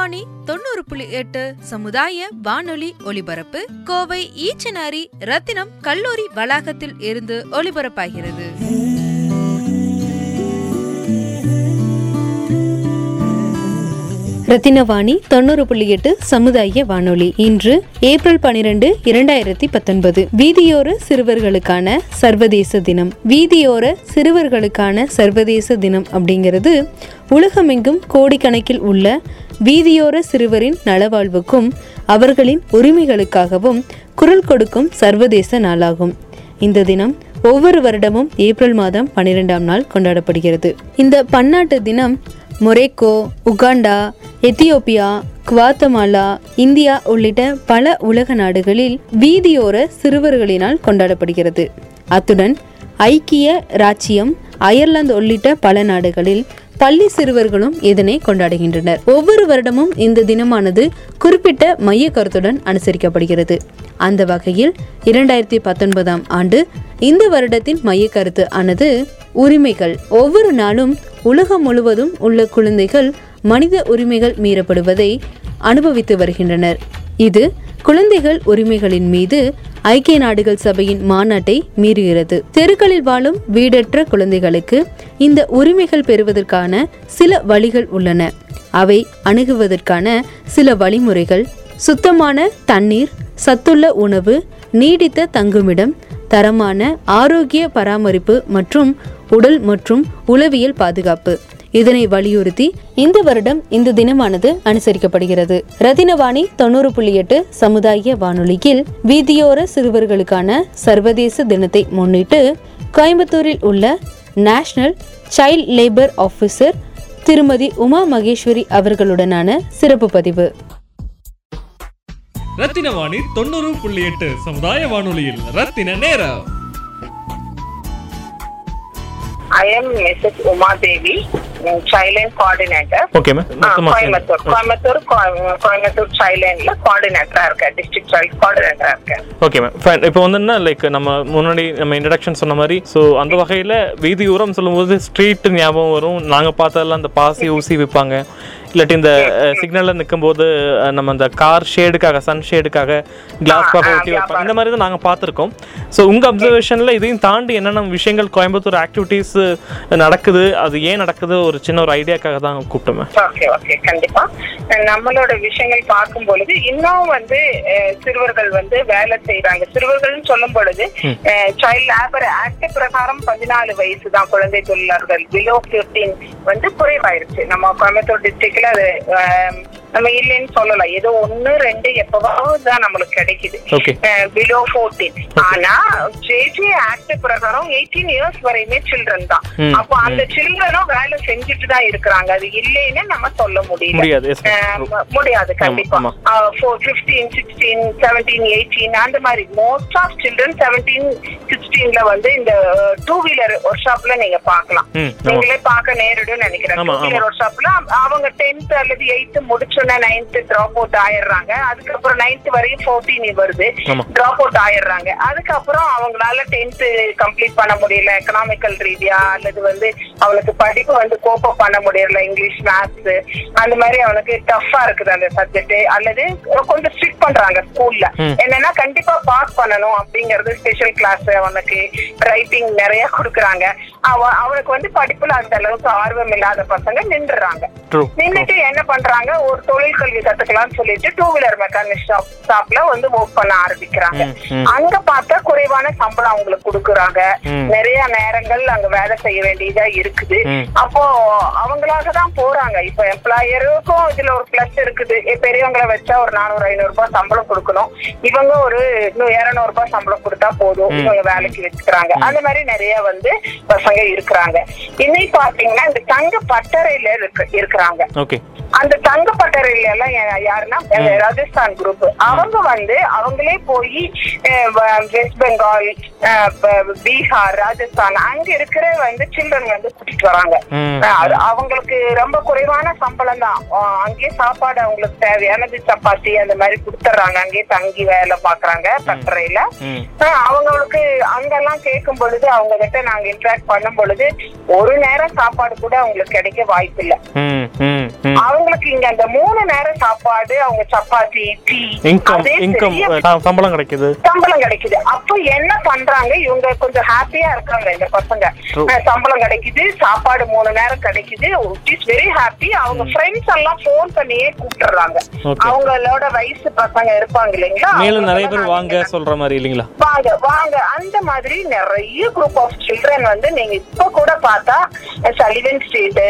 வாணி தொண்ணூறு புள்ளி எட்டு சமுதாய வானொலி ஒலிபரப்பு கோவை ஈச்சனாரி ரத்தினம் கல்லூரி வளாகத்தில் இருந்து ஒலிபரப்பாகிறது. ரத்தினவாணி தொண்ணூறு புள்ளி எட்டு சமுதாய வானொலி. இன்று ஏப்ரல் பனிரெண்டு இரண்டாயிரத்தி பத்தொன்பது. வீதியோர சிறுவர்களுக்கான சர்வதேச தினம். வீதியோர சிறுவர்களுக்கான சர்வதேச தினம் அப்படிங்கிறது உலகமெங்கும் கோடிக்கணக்கில் உள்ள வீதியோர சிறுவரின் நலவாழ்வுக்கும் அவர்களின் உரிமைகளுக்காகவும் குரல் கொடுக்கும் சர்வதேச நாளாகும். இந்த தினம் ஒவ்வொரு வருடமும் ஏப்ரல் மாதம் பன்னிரெண்டாம் நாள் கொண்டாடப்படுகிறது. இந்த பன்னாட்டு தினம் Morocco Uganda Ethiopia Guatemala India உள்ளிட்ட பல உலக நாடுகளில் வீதியோர சிறுவர்களினால் கொண்டாடப்படுகிறது. அத்துடன் ஐக்கிய ராச்சியம் அயர்லாந்து உள்ளிட்ட பல நாடுகளில் பள்ளி சிறுவர்களும் இதனை கொண்டாடுகின்றனர். ஒவ்வொரு வருடமும் இந்த தினமானது குறிப்பிட்ட மைய கருத்துடன் அனுசரிக்கப்படுகிறது. அந்த வகையில் இரண்டாயிரத்தி பத்தொன்பதாம் ஆண்டு இந்த வருடத்தின் மைய கருத்து ஆனது உரிமைகள். ஒவ்வொரு நாளும் உலகம் முழுவதும் உள்ள குழந்தைகள் மனித உரிமைகள் மீறப்படுவதை அனுபவித்து வருகின்றனர். இது குழந்தைகள் உரிமைகளின் மீது ஐக்கிய நாடுகள் சபையின் மாநாட்டை மீறுகிறது. தெருக்களில் வாழும் வீடற்ற குழந்தைகளுக்கு இந்த உரிமைகள் பெறுவதற்கான சில வழிகள் உள்ளன. அவை அணுகுவதற்கான சில வழிமுறைகள் சுத்தமான தண்ணீர் சத்துள்ள உணவு நீடித்த தங்குமிடம் தரமான ஆரோக்கிய பராமரிப்பு மற்றும் உடல் மற்றும் உளவியல் பாதுகாப்பு. இதனை வலியுறுத்தி இந்த வருடம் இந்த தினமானது அனுசரிக்கப்படுகிறது. ரத்தினவாணி தொண்ணூறு புள்ளி எட்டு சமுதாய வானொலியில் வீதியோர சிறுவர்களுக்கான சர்வதேச தினத்தை முன்னிட்டு கோயம்புத்தூரில் உள்ள நேஷனல் சைல்ட் லேபர் ஆபீசர் திருமதி உமா மகேஸ்வரி அவர்களுடனான சிறப்பு பதிவு. ரத்தின வாணி தொண்ணூறு புள்ளி எட்டு சமுதாய வானொலியில் ரத்தின நேரம். I am Mrs. Uma Devi, ma'am ah, Coimbatore Coimbatore Coimbatore child லைன்ல கோஆர்டினேட்டரா இருக்கேன் டிஸ்ட்ரிக்ட் சைல்ட் கோஆர்டினேட்டரா இருக்கேன் ஓகே மேம் ஃபைன் இப்போ வந்து லைக் நம்ம முன்னாடி நம்ம இன்ட்ரடக்ஷன் சொன்ன மாதிரி ஸோ அந்த வகையில் வீதியோரம் சொல்லும்போது ஸ்ட்ரீட் ஞாபகம் வரும். நாங்கள் பார்த்ததெல்லாம் அந்த பாசி ஊசி விற்பாங்க இல்லாட்டி இந்த சிக்னலில் நிற்கும்போது நம்ம அந்த கார் ஷேடுக்காக சன் ஷேடுக்காக கிளாஸ் பாக்க ஊற்றி வைப்பாங்க. இந்த மாதிரி தான் நாங்கள் பார்த்துருக்கோம். ஸோ உங்கள் அப்சர்வேஷனில் இதையும் தாண்டி என்னென்ன விஷயங்கள் கோயம்புத்தூர் ஆக்டிவிட்டீஸ் நடக்குது? அது ஏன் நடக்குது? ஒரு சின்ன ஒரு ஐடியாக்காக தான் கூப்பிட்டோம். மேம் ஓகே ஓகே கண்டிப்பா நம்மளோட விஷயங்கள் பார்க்கும் பொழுது இன்னும் வந்து சிறுவர்கள் வந்து வேலை செய்யறாங்க சிறுவர்கள்னு சொல்லும் பொழுது சைல்ட் லேபர் ஆக்ட் பிரகாரம் பதினாலு வயசு தான் குழந்தை தொழிலாளர்கள். பிலோ 15 வந்து குறைவாயிருச்சு. நம்ம கோயம்புத்தூர் டிஸ்ட்ரிக்ட்ல அது நம்ம இல்லைன்னு சொல்லலாம் ஏதோ ஒண்ணு ரெண்டு எப்பவாவது தான் நம்மளுக்கு கிடைக்குது. பிலோ 14 ஆனா ஜேஜே ஆக்ட் பிரகாரம் எயிட்டீன் இயர்ஸ் வரையுமே சில்ட்ரன் தான். அப்போ அந்த சில்ட்ரனும் வேலை செஞ்சுட்டு தான் இருக்கிறாங்க. அது இல்லைன்னு நம்ம சொல்ல முடியல. முடியாது, கண்டிப்பா. பிப்டீன் சிக்ஸ்டீன் செவன்டீன் எயிட்டீன் அந்த மாதிரி. மோஸ்ட் ஆஃப் சில்ட்ரன் செவன்டீன் சிக்ஸ்டீன்ல வந்து இந்த டூ வீலர் ஒர்க் ஷாப்ல நீங்க பாக்கலாம். நீங்களே பார்க்க நேரிடும் நினைக்கிறேன். Two wheeler. ஒர்க் ஷாப்ல அவங்க டென்த் அல்லது எயித்து முடிச்சோன்னே நைன்த் டிராப் அவுட் ஆயிடுறாங்க. அதுக்கப்புறம் நைன்த் வரையும் ஃபோர்டீன் வருது. டிராப் அவுட் ஆயிடுறாங்க. அதுக்கப்புறம் அவங்களால டென்த் கம்ப்ளீட் பண்ண முடியல. எக்கனாமிக்கல் ரீதியா அல்லது வந்து அவனுக்கு படிப்பு வந்து கோப்ப பண்ண முடியல. இங்கிலீஷ் மேத்ஸ் அந்த மாதிரி அவனுக்கு டஃப்பா இருக்குது அந்த சப்ஜெக்ட் அல்லது கொஞ்சம் ஸ்ட்ரிக்ட் பண்றாங்க ஸ்கூல்ல. என்னன்னா கண்டிப்பா பாஸ் பண்ணணும் அப்படிங்கறது ஸ்பெஷல் கிளாஸ் அவனுக்கு ரைட்டிங் நிறைய கொடுக்குறாங்க. அவ- அவனுக்கு வந்து படிப்புல அந்த அளவுக்கு ஆர்வம் இல்லாத பசங்க நின்றுறாங்க. ட்ரூ நின்னுட்டு என்ன பண்றாங்க? ஒரு தொழில் கல்வி கத்துக்கலாம்னு சொல்லிட்டு டூ வீலர் மெக்கானிக் ஷாப் ஷாப்ல வந்து ஒர்க் பண்ண ஆரம்பிக்கிறாங்க. அங்க பார்த்தா குறைவான சம்பளம் அவங்களுக்கு கொடுக்குறாங்க. நிறைய நேரங்கள் அங்க வேலை செய்ய வேண்டியதா இருக்குது. அப்போ அவங்களாக தான் போறாங்க. இப்ப எம்ப்ளாயருக்கும் இதுல ஒரு பிளஸ் இருக்குது. பெரியவங்களை வச்சா ஒரு நானூறு ஐநூறு ரூபாய் சம்பளம் கொடுக்கணும். இவங்க ஒரு இன்னும் இருநூறு ரூபாய் சம்பளம் கொடுத்தா போதும். இவங்க வேலைக்கு வச்சுக்கிறாங்க. அந்த மாதிரி நிறைய வந்து பசங்க இருக்கிறாங்க. இன்னைக்கு பாத்தீங்கன்னா இந்த தங்க பட்டறையில இருக்கு இருக்கிறாங்க. அந்த தங்க பட்டறையில எல்லாம் யாருன்னா ராஜஸ்தான் குரூப் அவங்க வந்து அவங்களே போய் வெஸ்ட் பெங்கால் பீகார் ராஜஸ்தான் அங்க இருக்கிற வந்து சில்ட்ரன் வந்து கூட்டிட்டு வராங்க. அவங்களுக்கு ரொம்ப குறைவான சம்பளம் தான். அங்கேயே சாப்பாடு அவங்களுக்கு தேவையானது சப்பாத்தி அந்த மாதிரி கொடுத்துட்றாங்க அங்கேயே தங்கி வேலை பாக்குறாங்க. அஹ் அவங்களுக்கு அங்கெல்லாம் கேட்கும் பொழுது அவங்க கிட்ட நாங்க இன்ட்ராக்ட் பண்ணும் பொழுது ஒரு நேரம் சாப்பாடு கூட அவங்களுக்கு கிடைக்க வாய்ப்பு இல்ல அவங்களுக்கு இங்க அந்த மூணு நேரம் சாப்பாடு அவங்க சப்பாத்தி டீ சம்பளம் கிடைக்குது. சம்பளம் கிடைக்குது. அப்ப என்ன பண்றாங்க? இவங்க கொஞ்சம் ஹாப்பியா இருக்காங்க இந்த பசங்க. சம்பளம் கிடைக்குது சாப்பாடு மூணு நேரம் கிடைக்குது. இஸ் வெரி ஹாப்பி அவங்க ஃப்ரெண்ட்ஸ் எல்லாம் போன் பண்ணியே கூப்பிடுறாங்க. அவங்களோட வயசு பசங்க இருப்பாங்க இல்லைங்களா? மேலும் நிறைய பேர் வாங்க சொல்ற மாதிரி இல்லைங்களா? வாங்க வாங்க. அந்த மாதிரி நிறைய குரூப் ஆஃப் சில்ட்ரன் வந்து நீங்க இப்ப கூட பார்த்தா சலிவன் ஸ்ட்ரீட்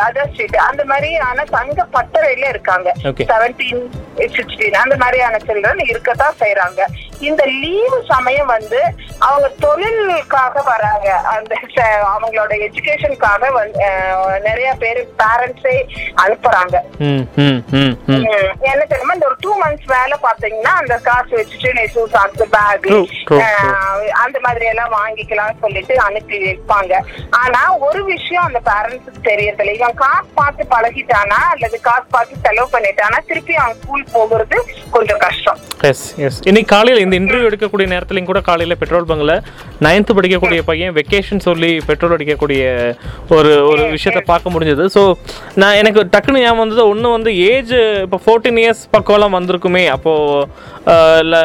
ராஜா ஸ்ட்ரீட் அந்த மாதிரியான தங்க பட்டறையில இருக்காங்க. செவன்டீன் சிக்ஸ்டீன் அந்த மாதிரியான சில்ட்ரன் இருக்கத்தான் செய்யறாங்க இந்த லீவு சமயம் வந்து அவங்க தொழிலுக்காக வராங்க. அந்த அவங்களோட எஜுகேஷனுக்காக நிறைய பேர் பேரண்ட்ஸே அனுப்புறாங்க. என்ன தெரியுமா இந்த ஒரு டூ மந்த்ஸ் வேலை பாத்தீங்கன்னா அந்த காசு வச்சுட்டு நெசு சாக்ஸ் பேக் அந்த மாதிரி எல்லாம் வாங்கிக்கலாம்னு சொல்லிட்டு அனுப்பி வைப்பாங்க. ஆனா ஒரு விஷயம் அந்த பேரண்ட்ஸுக்கு தெரியறதில்ல. இவன் காசு பார்த்து பழகிட்டானா அல்லது காசு பார்த்து செலவு பண்ணிட்டானா திருப்பி அவன் ஸ்கூல் போகிறது கொஞ்சம் கஷ்டம். இன்னைக்கு காலையில் இந்த இன்டர்வியூ எடுக்கக்கூடிய நேரத்துலையும் கூட காலையில் பெட்ரோல் பங்கில் நைன்த்து படிக்கக்கூடிய பையன் வெக்கேஷன் சொல்லி பெட்ரோல் அடிக்கக்கூடிய ஒரு ஒரு விஷயத்தை பார்க்க முடிஞ்சது. ஸோ நான் எனக்கு டக்குன்னு ஞாபகம் வந்தது ஒன்று வந்து ஏஜ் இப்போ ஃபோர்டீன் இயர்ஸ் பக்கம்லாம் வந்திருக்குமே. அப்போது இல்லை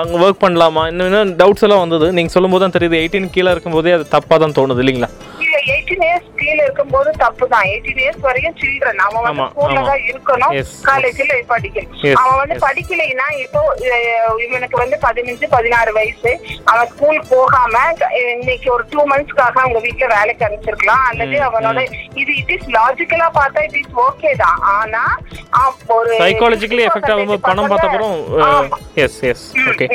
அங்கே ஒர்க் பண்ணலாமா? இன்னும் இன்னும் டவுட்ஸ் எல்லாம் வந்தது. நீங்கள் சொல்லும்போது தான் தெரியுது எயிட்டீன் கீழே இருக்கும்போதே அது தப்பாக தான் தோணுது இல்லைங்களா? இல்ல எயிட்டீன் இயர்ஸ் கீழே இருக்கும்போது தப்பு தான் எயிட்டீன் இயர்ஸ் வரையும் சில்ட்ரன் அவன் வந்து ஸ்கூல்ல. தான் இருக்கணும். காலேஜ்ல படிக்கணும். அவன் வந்து. படிக்கலைன்னா இப்போ இவனுக்கு வந்து பதினஞ்சு பதினாறு வயசு. அவன் ஸ்கூல் போகாம இன்னைக்கு ஒரு டூ மந்த்ஸ்க்காக அவங்க வீட்ல வேலைக்கு அனுப்பிச்சிருக்கலாம். அல்லது அவனோட இது இட் இஸ் லாஜிக்கலா பார்த்தா இட் இஸ் ஓகே தான். ஆனா ஒரு சைக்காலஜிக்கலி எஃபெக்ட் ஆகும்போது பணம் பார்த்த அப்புறம். Yes yes okay.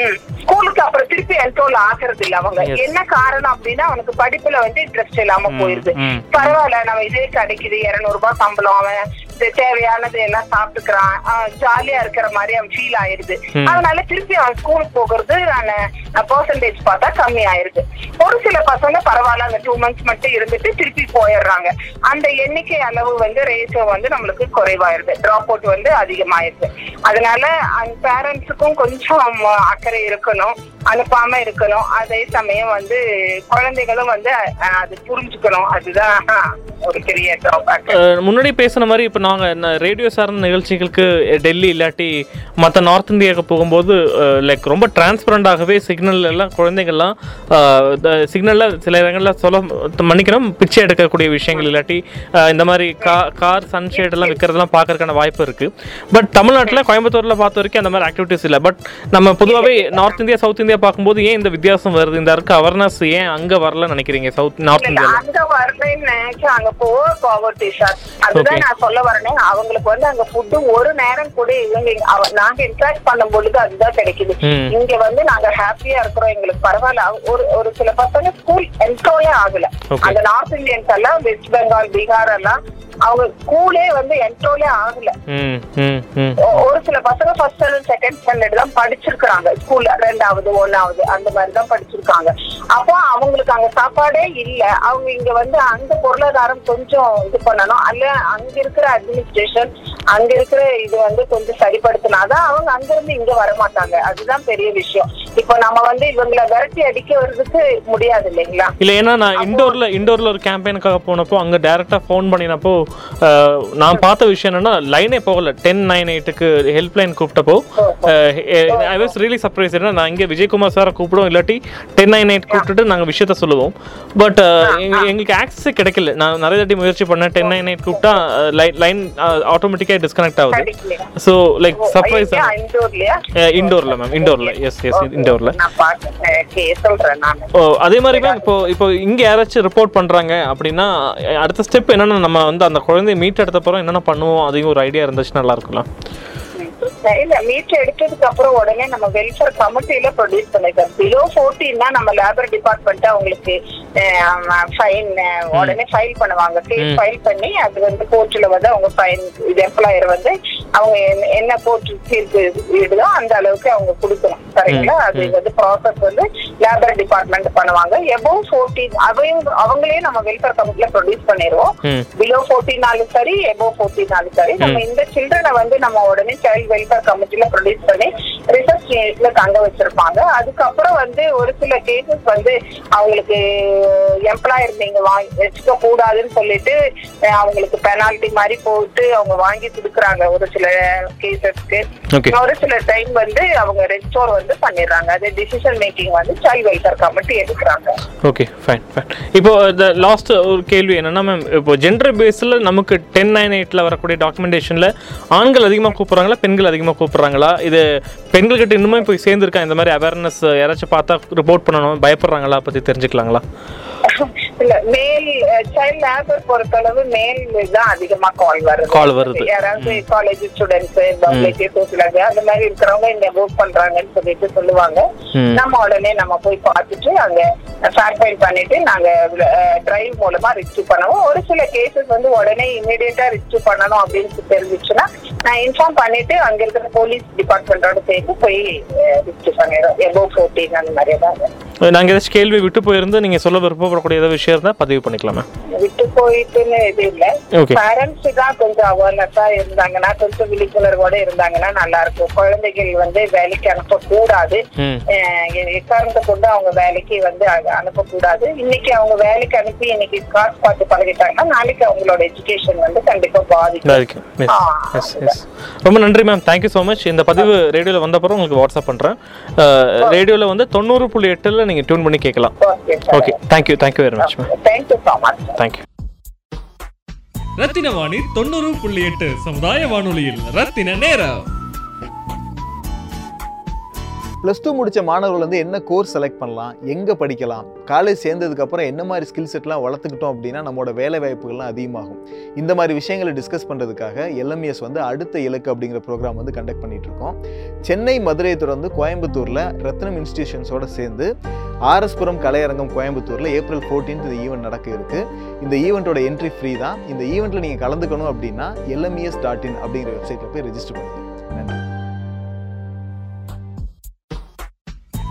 ஸ்கூலுக்கு அப்புறம் திருப்பி என்ரோல் ஆகிறது இல்ல அவங்க. என்ன காரணம் அப்படின்னா அவனுக்கு படிப்புல வந்து இன்ட்ரெஸ்ட் இல்லாம போயிருது. பரவாயில்ல நம்ம இதே கிடைக்குது இருநூறு ரூபாய் சம்பளம் அவன் தேவையானது எல்லாம் சாப்பிட்டுக்கிறான். ஜாலியா இருக்கிற மாதிரி அவன் ஃபீல் ஆயிருது. அதனால திருப்பி அவன் ஸ்கூலுக்கு போகிறது பர்சன்டேஜ் பார்த்தா கம்மி ஆயிருது ஒரு சில பசங்க பரவாயில்ல அந்த டூ மந்த்ஸ் மட்டும் இருந்துட்டு திருப்பி போயிடுறாங்க. அந்த எண்ணிக்கை அளவு வந்து ரேஷியோ வந்து நம்மளுக்கு குறைவாயிருது ட்ராப் அவுட் வந்து அதிகமாயிருது அதனால அந்த பேரண்ட்ஸுக்கும் கொஞ்சம் அக்கறை இருக்கணும் அனுப்பாம இருக்கணும். அதே சமயம் வந்து குழந்தைகளும் வந்து அது புரிஞ்சுக்கணும். அதுதான் ஒரு பெரிய முன்னாடி பேசின மாதிரி இப்போ நாங்கள் ரேடியோ சார்ந்த நிகழ்ச்சிகளுக்கு டெல்லி இல்லாட்டி மற்ற நார்த் இந்தியாவுக்கு போகும்போது லைக் ரொம்ப டிரான்ஸ்பரண்டாகவே சிக்னல் எல்லாம் குழந்தைங்கள்லாம் சிக்னலில் சில இடங்களில் சொல்ல மன்னிக்கணும் பிச்சை எடுக்கக்கூடிய விஷயங்கள் இல்லாட்டி இந்த மாதிரி கா கார் சன்ஷேட் எல்லாம் விற்கிறதெல்லாம் பார்க்கறதுக்கான வாய்ப்பு இருக்குது பட் தமிழ்நாட்டில் கோயம்புத்தூரில் பார்த்த வரைக்கும் அந்த மாதிரி ஆக்டிவிட்டிஸ் இல்லை. பட் நம்ம பொதுவாகவே நார்த் இந்தியா சவுத் இந்தியா பார்க்கும்போது ஏன் இந்த வித்தியாசம் வருது? இந்த இருக்க அவேர்னஸ் ஏன் அங்கே வரலன்னு நினைக்கிறீங்க சவுத் நார்த் இந்தியாவில் அங்க வரலைன்னு நினைச்சு அங்க போக பாவர்ட்டி சார் அதுதான். நான் சொல்ல வரேன் அவங்களுக்கு வந்து அங்க ஃபுட்டு ஒரு நேரம் கூட இவங்க நாங்க இன்ட்ராக்ட் பண்ணும் பொழுது அதுதான் கிடைக்குது. இங்க வந்து நாங்க ஹாப்பியா இருக்கிறோம் எங்களுக்கு பரவாயில்ல ஒரு ஒரு சில பசங்க ஸ்கூல் என்ட்ரோலே ஆகல. அந்த நார்த் இந்தியன்ஸ் எல்லாம் வெஸ்ட் பெங்கால் பீகார் எல்லாம் அவங்க ஸ்கூலே வந்து என்ட்ரோலே ஆகல. ஒரு சில பசங்க ஃபர்ஸ்ட் ஸ்டாண்டர்ட் செகண்ட் ஸ்டாண்டர்ட் தான் படிச்சிருக்காங்க ஸ்கூல்ல ரெண்டாவது ஒன்னாவது அந்த மாதிரி தான் படிச்சிருக்காங்க. அப்போ அவங்களுக்கு அங்க சாப்பாடே இல்ல. அவங்க இங்க வந்து அந்த பொருளாதாரம் கொஞ்சம் இது பண்ணணும். அல்ல அங்க இருக்கிற அட்மினிஸ்ட்ரேஷன் அங்க இருக்கிற இது வந்து கொஞ்சம் சரிப்படுத்தினாதான் அவங்க அங்க இருந்து இங்க வர மாட்டாங்க அதுதான் பெரிய விஷயம். இப்போ நம்ம வந்து இவங்களை விரட்டி அடிக்க வர்றதுக்கு முடியாது இல்லைங்களா? இல்ல ஏன்னா நான் இண்டோர்ல இண்டோர்ல ஒரு கேம்பெயினுக்காக போனப்போ அங்க டைரக்டா ஃபோன் பண்ணினப்போ நான் பார்த்த விஷயம் என்னன்னா லைனே போகல. டென் நைன் எயிட்டுக்கு ஹெல்ப் லைன் கூப்பிட்டப்போ ஐ வாஸ் ரியலி சர்ப்ரைஸ் ஏன்னா நான் இங்கே விஜயகுமார் சாரை கூப்பிடுவோம் இல்லாட்டி டென் நைன் எயிட் கூப்பிட்டுட்டு நாங்கள் விஷயத்த சொல்லுவோம். பட் எங்களுக்கு ஆக்சஸே கிடைக்கல. நான் நிறைய தாட்டி முயற்சி பண்ணேன். டென் நைன் எயிட் கூப்பிட்டா லைன் ஆட்டோமேட்டிக்காக டிஸ்கனெக்ட் ஆகுது? ஸோ லைக் சர்ப்ரைஸ் இண்டோர்ல மேம் இண்டோர்ல எஸ் எஸ் இண்டோர்ல ஓ அதே மாதிரி மேம் இப்போ இப்போ இங்க யாராச்சும் ரிப்போர்ட் பண்றாங்க அப்படின்னா அடுத்த ஸ்டெப் என்னன்னா நம்ம வந்து அந்த குழந்தைய மீட் எடுத்த அப்புறம் என்னென்ன பண்ணுவோம்? அதையும் ஒரு ஐடியா இருந்துச்சு நல்லா இருக்கலாம் இல்ல மீட் எடுத்ததுக்கு அப்புறம் உடனே நம்ம வெல்ஃபேர் கமிட்டில ப்ரொடியூஸ் பண்ணிருக்கோம் பிலோ ஃபோர்டீன்னா நம்ம லேபர் டிபார்ட்மெண்ட் அவங்களுக்கு ஃபைன் உடனே ஃபைல் பண்ணுவாங்க. கேஸ் ஃபைல் பண்ணி அது வந்து கோர்ட்ல வந்து அவங்க ஃபைன் இது எம்ப்ளாயர் வந்து அவங்க என்ன- கோர்ட் தீர்ப்பு விடுதோ அந்த அளவுக்கு அவங்க கொடுக்கணும். சரிங்களா? அது வந்து ப்ராசஸ் வந்து லேபர் டிபார்ட்மெண்ட் பண்ணுவாங்க. எபோவ் ஃபோர்டீன் அவையும் அவங்களே நம்ம வெல்ஃபேர் கமிட்டில ப்ரொடியூஸ் பண்ணிடுவோம். பிலோ ஃபோர்டீனாலும் சரி எபோ ஃபோர்டீனாலும் சரி. நம்ம இந்த சில்ட்ரனை வந்து நம்ம உடனே சைல்ட் வெல்ஃபேர் கமிட்டில ப்ரொடியூஸ் பண்ணி ரிசர்ச் யூனிட்ல தங்க வச்சிருப்பாங்க. அதுக்கப்புறம் வந்து ஒரு சில கேசஸ் வந்து அவங்களுக்கு எம்ப்ளாயர் நீங்க வாங்கி வச்சுக்க கூடாதுன்னு சொல்லிட்டு அவங்களுக்கு பெனால்டி மாதிரி போட்டு அவங்க வாங்கி கொடுக்குறாங்க. ஒரு சில கேசஸ்க்கு ஒரு சில டைம் வந்து அவங்க ரெஸ்டோர் வந்து பண்ணிடுறாங்க. அது டிசிஷன் மேக்கிங் வந்து சைல்ட் வெல்ஃபேர் கமிட்டி எடுக்கிறாங்க. ஓகே ஃபைன் ஃபைன் இப்போ இந்த லாஸ்ட் ஒரு கேள்வி என்னன்னா மேம் இப்போ ஜெண்டர் பேஸில் நமக்கு டென் நைன் எயிட்டில் வரக்கூடிய டாக்குமெண்டேஷனில் ஆண்கள் அதிகமாக கூப்பிட்றாங்களா பெண்கள் அதிகமாக கூப்பிட்றாங்களா? இது பெண்கள்கிட்ட இன்னுமே போய் சேர்ந்துருக்கா? இந்த மாதிரி அவேர்னஸ் யாராச்சும் பார்த்தா ரிப்போர்ட் பண்ணணும் பயப்படுறாங்களா? பற்றி தெரிஞ்சுக்கலாங்களா? இல்ல மேல் சைல்ட் லேபர் பொறுத்தளவு மேல் தான் அதிகமா கால் வருது. Call வருது. யாராவது காலேஜ் ஸ்டூடெண்ட்ஸ் பப்ளிக் அந்த மாதிரி இருக்கிறவங்க இந்த ஒர்க் பண்றாங்கன்னு சொல்லிட்டு சொல்லுவாங்க. நம்ம உடனே நம்ம போய் பார்த்துட்டு அங்க ஃபைல் பண்ணிட்டு நாங்க டிரைவ் மூலமா ரிஜிஸ்டர் பண்ணுவோம். ஒரு சில கேசஸ் வந்து உடனே இமீடியட்டா ரிஜிஸ்டர் பண்ணணும் அப்படின்னு தெரிஞ்சிச்சுன்னா நான் இன்ஃபார்ம் பண்ணிட்டு அங்க அங்க இருக்கிற போலீஸ் டிபார்ட்மெண்டோட சேர்த்து போய் ரிஜிஸ்டர் பண்ணிடுறோம். எபோ ஃபோர்டீன் அந்த மாதிரி தான் நாங்கள் ஏதாச்சும் கேள்வி விட்டு போயிருந்து நீங்கள் சொல்ல விருப்பப்படக்கூடிய ஏதாவது விஷயம் இருந்தால் பதிவு பண்ணிக்கலாமா? விட்டு போயிட்டுன்னு இது இல்ல. பேரண்ட்ஸ் தான் கொஞ்சம் அவேர்னஸா இருந்தாங்கன்னா கொஞ்சம் விழிப்புணர்வோட இருந்தாங்கன்னா நல்லா இருக்கும் குழந்தைகள் வந்து வேலைக்கு அனுப்ப கூடாது ம் எக்காரணத்தை கொண்டு அவங்க வேலைக்கு வந்து அனுப்பக்கூடாது. இன்னைக்கு அவங்க வேலைக்கு அனுப்பி இன்னைக்கு காசு பார்த்து பழகிட்டாங்கன்னா நாளைக்கு அவங்களோட எஜுகேஷன் வந்து கண்டிப்பா பாதிக்கும். ரொம்ப நன்றி மேம் தேங்க்யூ ஸோ மச் இந்த பதிவு ரேடியோவில் வந்தப்பறம் உங்களுக்கு வாட்ஸ்அப் பண்ணுறேன் ரேடியோவில் வந்து தொண்ணூறு புள்ளி எட்டில் நீங்கள் டியூன் பண்ணி கேட்கலாம். Okay okay thank you thank you very much ma'am thank you so much thank you Rathina Vani தொண்ணூறு புள்ளி எட்டு சமுதாய வானொலியில் ரத்தின நேரம். ப்ளஸ் டூ முடித்த மாணவர்கள் வந்து என்ன கோர்ஸ் செலக்ட் பண்ணலாம் எங்கே படிக்கலாம் காலேஜ் சேர்ந்ததுக்கப்புறம் என்ன மாதிரி ஸ்கில் செட்லாம் வளர்த்துக்கிட்டோம் அப்படின்னா நம்மளோட வேலை வாய்ப்புகள்லாம் அதிகமாகும். இந்த மாதிரி விஷயங்களை டிஸ்கஸ் பண்ணுறதுக்காக எல்எம்எஸ் வந்து அடுத்த இலக்கு அப்படிங்கிற ப்ரோக்ராம் வந்து கண்டக்ட் பண்ணிகிட்ருக்கோம் சென்னை மதுரையை தொடர்ந்து கோயம்புத்தூரில் ரத்னம் இன்ஸ்டிடியூஷன்ஸோடு சேர்ந்து ஆர்எஸ்புரம் கலையரங்கம் கோயம்புத்தூரில் ஏப்ரல் 14th இந்த ஈவெண்ட் நடக்க இருக்குது இந்த ஈவெண்ட்டோட என்ட்ரி ஃப்ரீ தான். இந்த ஈவெண்ட்டில் நீங்கள் கலந்துக்கணும் அப்படின்னா எல்எம்இஎஸ் டாட் இன் அப்படிங்கிற வெப்சைட்டில் போய் ரெஜிஸ்டர் பண்ணுங்கள்